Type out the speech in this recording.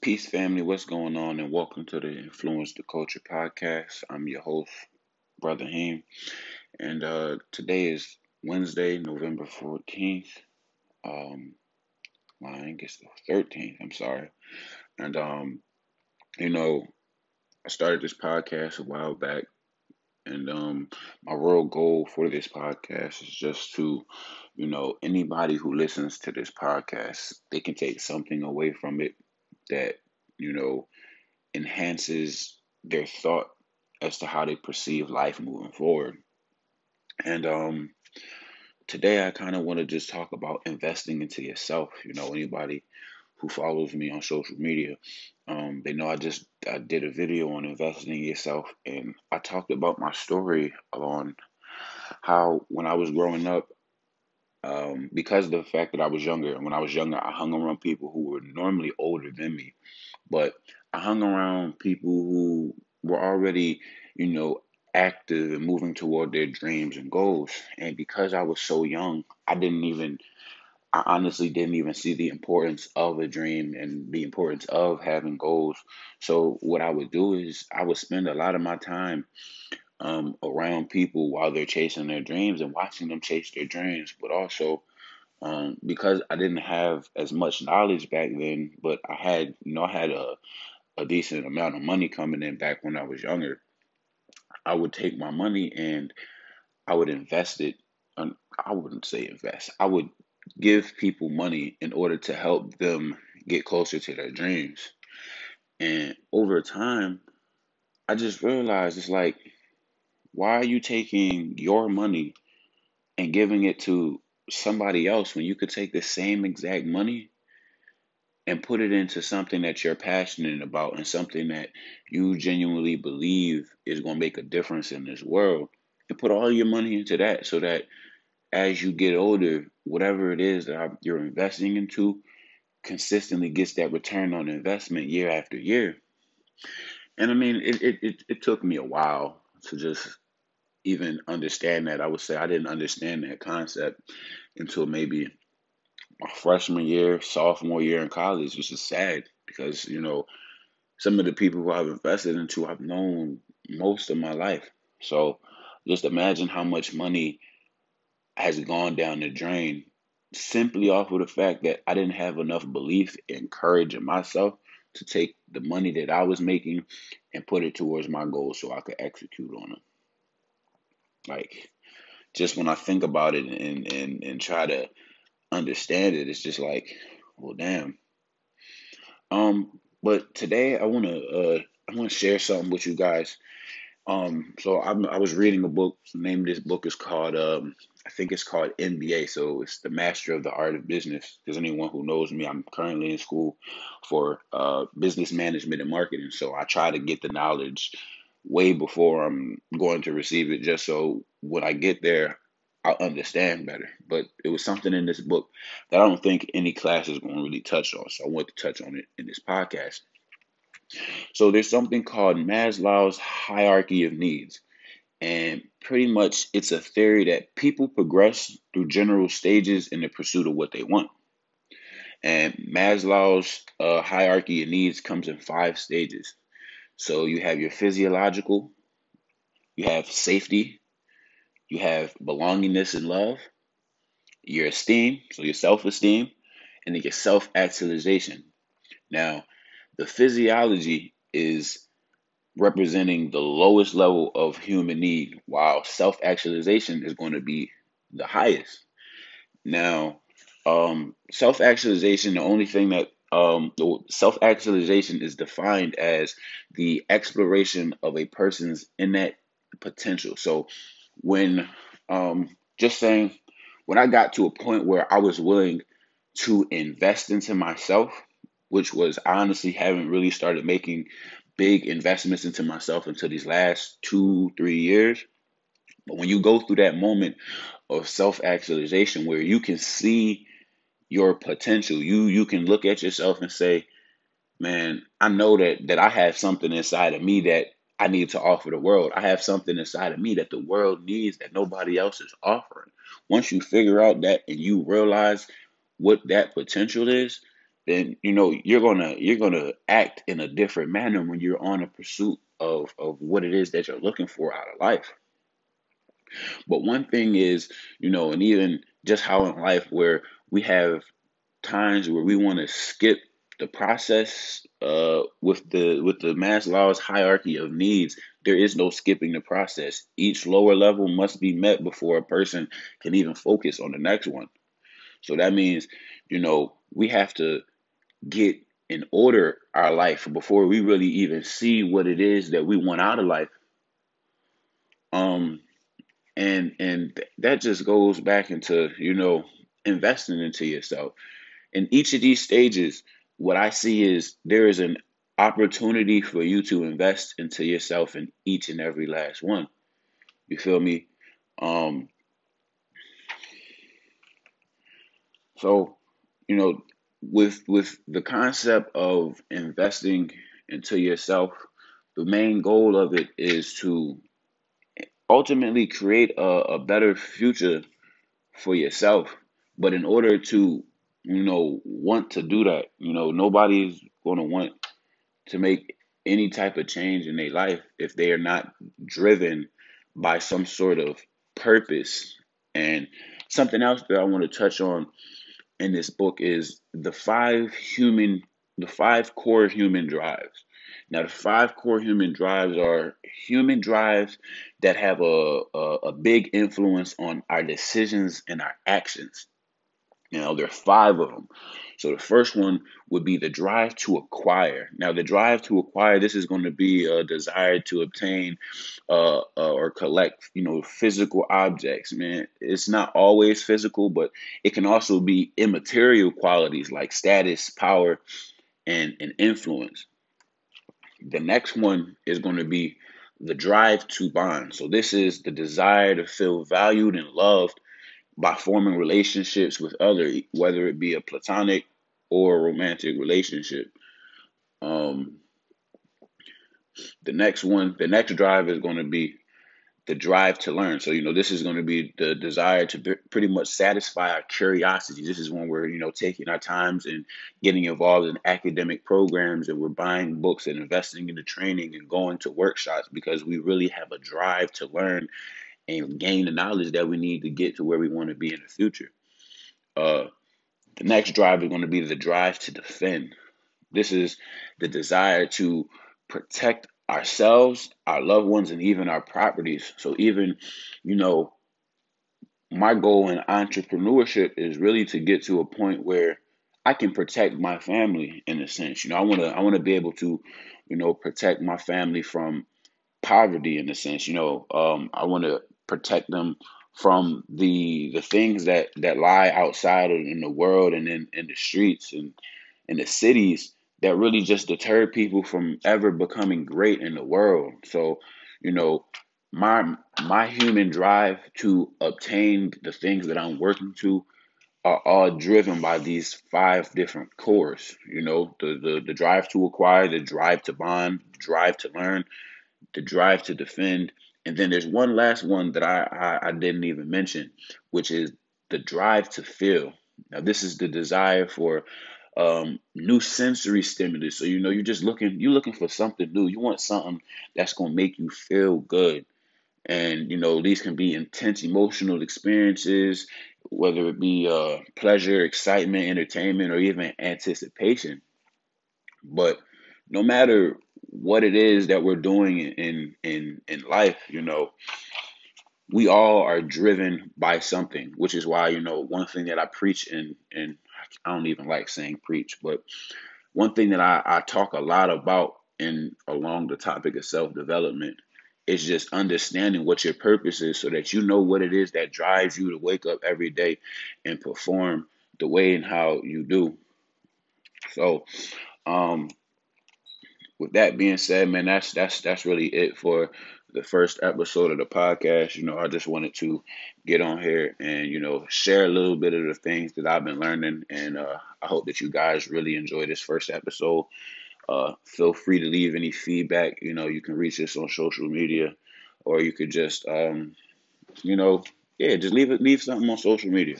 Peace, family. What's going on? And welcome to the Influence the Culture podcast. I'm your host, Brother Heem, and uh, today is Wednesday, November 14th. Um, I think it's the 13th. I'm sorry. And um, you know, I started this podcast a while back, and um, my real goal for this podcast is just to, you know, anybody who listens to this podcast, they can take something away from it that you know enhances their thought as to how they perceive life moving forward. And um, today I kind of want to just talk about investing into yourself. You know, anybody who follows me on social media, um, they know I just I did a video on investing in yourself, and I talked about my story on how when I was growing up, um, because of the fact that I was younger, and when I was younger, I hung around people who were normally older than me, but I hung around people who were already, you know, active and moving toward their dreams and goals. And because I was so young, I didn't even, I honestly didn't even see the importance of a dream and the importance of having goals. So what I would do is I would spend a lot of my time um, around people while they're chasing their dreams and watching them chase their dreams, but also um, because I didn't have as much knowledge back then, but I had, you know, I had a, a decent amount of money coming in back when I was younger. I would take my money and I would invest it. On, I wouldn't say invest. I would give people money in order to help them get closer to their dreams. And over time, I just realized it's like, why are you taking your money and giving it to somebody else when you could take the same exact money and put it into something that you're passionate about and something that you genuinely believe is going to make a difference in this world? And put all your money into that so that as you get older whatever it is that you're investing into consistently gets that return on investment year after year. And i mean it, it, it, it took me a while to just even understand that. I would say I didn't understand that concept until maybe my freshman year, sophomore year in college, which is sad because, you know, some of the people who I've invested into I've known most of my life. So just imagine how much money has gone down the drain simply off of the fact that I didn't have enough belief and courage in myself to take the money that I was making and put it towards my goals so I could execute on them. Like, just when I think about it and, and, and try to understand it, it's just like, well, damn. Um, but today I want to uh, I want to share something with you guys. Um, so I'm, I was reading a book. The name of this book is called um, I think it's called MBA. So it's the Master of the Art of Business. Because anyone who knows me, I'm currently in school for uh, business management and marketing. So I try to get the knowledge way before I'm going to receive it, just so when I get there, I'll understand better. But it was something in this book that I don't think any class is going to really touch on. So I want to touch on it in this podcast. So there's something called Maslow's hierarchy of needs. And pretty much it's a theory that people progress through general stages in the pursuit of what they want. And Maslow's uh, hierarchy of needs comes in five stages. So you have your physiological, you have safety, you have belongingness and love, your esteem, so your self esteem, and then your self actualization. Now, the physiology is representing the lowest level of human need, while self actualization is going to be the highest. Now, um, self actualization, the only thing that um, self actualization is defined as the exploration of a person's innate potential. So, when um, just saying, when I got to a point where I was willing to invest into myself, which was I honestly haven't really started making big investments into myself until these last two, three years. But when you go through that moment of self actualization where you can see your potential. You you can look at yourself and say, "Man, I know that that I have something inside of me that I need to offer the world. I have something inside of me that the world needs that nobody else is offering." Once you figure out that and you realize what that potential is, then you know you're gonna you're gonna act in a different manner when you're on a pursuit of of what it is that you're looking for out of life. But one thing is, you know, and even just how in life where we have times where we want to skip the process uh, with the with the Maslow's hierarchy of needs, there is no skipping the process. Each lower level must be met before a person can even focus on the next one. So that means, you know, we have to get in order our life before we really even see what it is that we want out of life. Um, and and that just goes back into you know investing into yourself. In each of these stages, what I see is there is an opportunity for you to invest into yourself in each and every last one. You feel me? Um, so, you know, with with the concept of investing into yourself, the main goal of it is to ultimately create a, a better future for yourself. But in order to, you know, want to do that, you know, nobody's going to want to make any type of change in their life if they are not driven by some sort of purpose. And something else that I want to touch on in this book is the five human, the five core human drives. Now, the five core human drives are human drives that have a, a, a big influence on our decisions and our actions. You know, there are five of them. So the first one would be the drive to acquire. Now, the drive to acquire, this is going to be a desire to obtain uh, uh, or collect, you know, physical objects. Man, it's not always physical, but it can also be immaterial qualities like status, power, and, and influence. The next one is going to be the drive to bond. So this is the desire to feel valued and loved by forming relationships with other, whether it be a platonic or a romantic relationship. Um, the next one, the next drive is going to be the drive to learn. So, you know, this is going to be the desire to be, pretty much satisfy our curiosity. This is when we're, you know, taking our times and getting involved in academic programs and we're buying books and investing in the training and going to workshops because we really have a drive to learn and gain the knowledge that we need to get to where we want to be in the future. Uh, the next drive is going to be the drive to defend. This is the desire to protect ourselves, our loved ones, and even our properties. So even, you know, my goal in entrepreneurship is really to get to a point where I can protect my family in a sense. You know, I want to I want to be able to, you know, protect my family from poverty in a sense. You know, um, I want to protect them from the the things that that lie outside in the world and in in the streets and in the cities that really just deter people from ever becoming great in the world. So, you know, my my human drive to obtain the things that I'm working to are all driven by these five different cores. You know, the the, the drive to acquire, the drive to bond, drive to learn, the drive to defend, and then there's one last one that I, I, I didn't even mention, which is the drive to feel. Now, this is the desire for um, new sensory stimulus. So you know, you're just looking, you're looking for something new. You want something that's gonna make you feel good. And you know, these can be intense emotional experiences, whether it be uh, pleasure, excitement, entertainment, or even anticipation. But no matter what it is that we're doing in in in life, you know, we all are driven by something, which is why you know one thing that I preach and and I don't even like saying preach, but one thing that I, I talk a lot about in along the topic of self development is just understanding what your purpose is so that you know what it is that drives you to wake up every day and perform the way and how you do. So um with that being said, man, that's that's that's really it for the first episode of the podcast. You know, I just wanted to get on here and you know share a little bit of the things that I've been learning, and uh, I hope that you guys really enjoy this first episode. Uh, feel free to leave any feedback. You know, you can reach us on social media, or you could just, um, you know, yeah, just leave it, leave something on social media.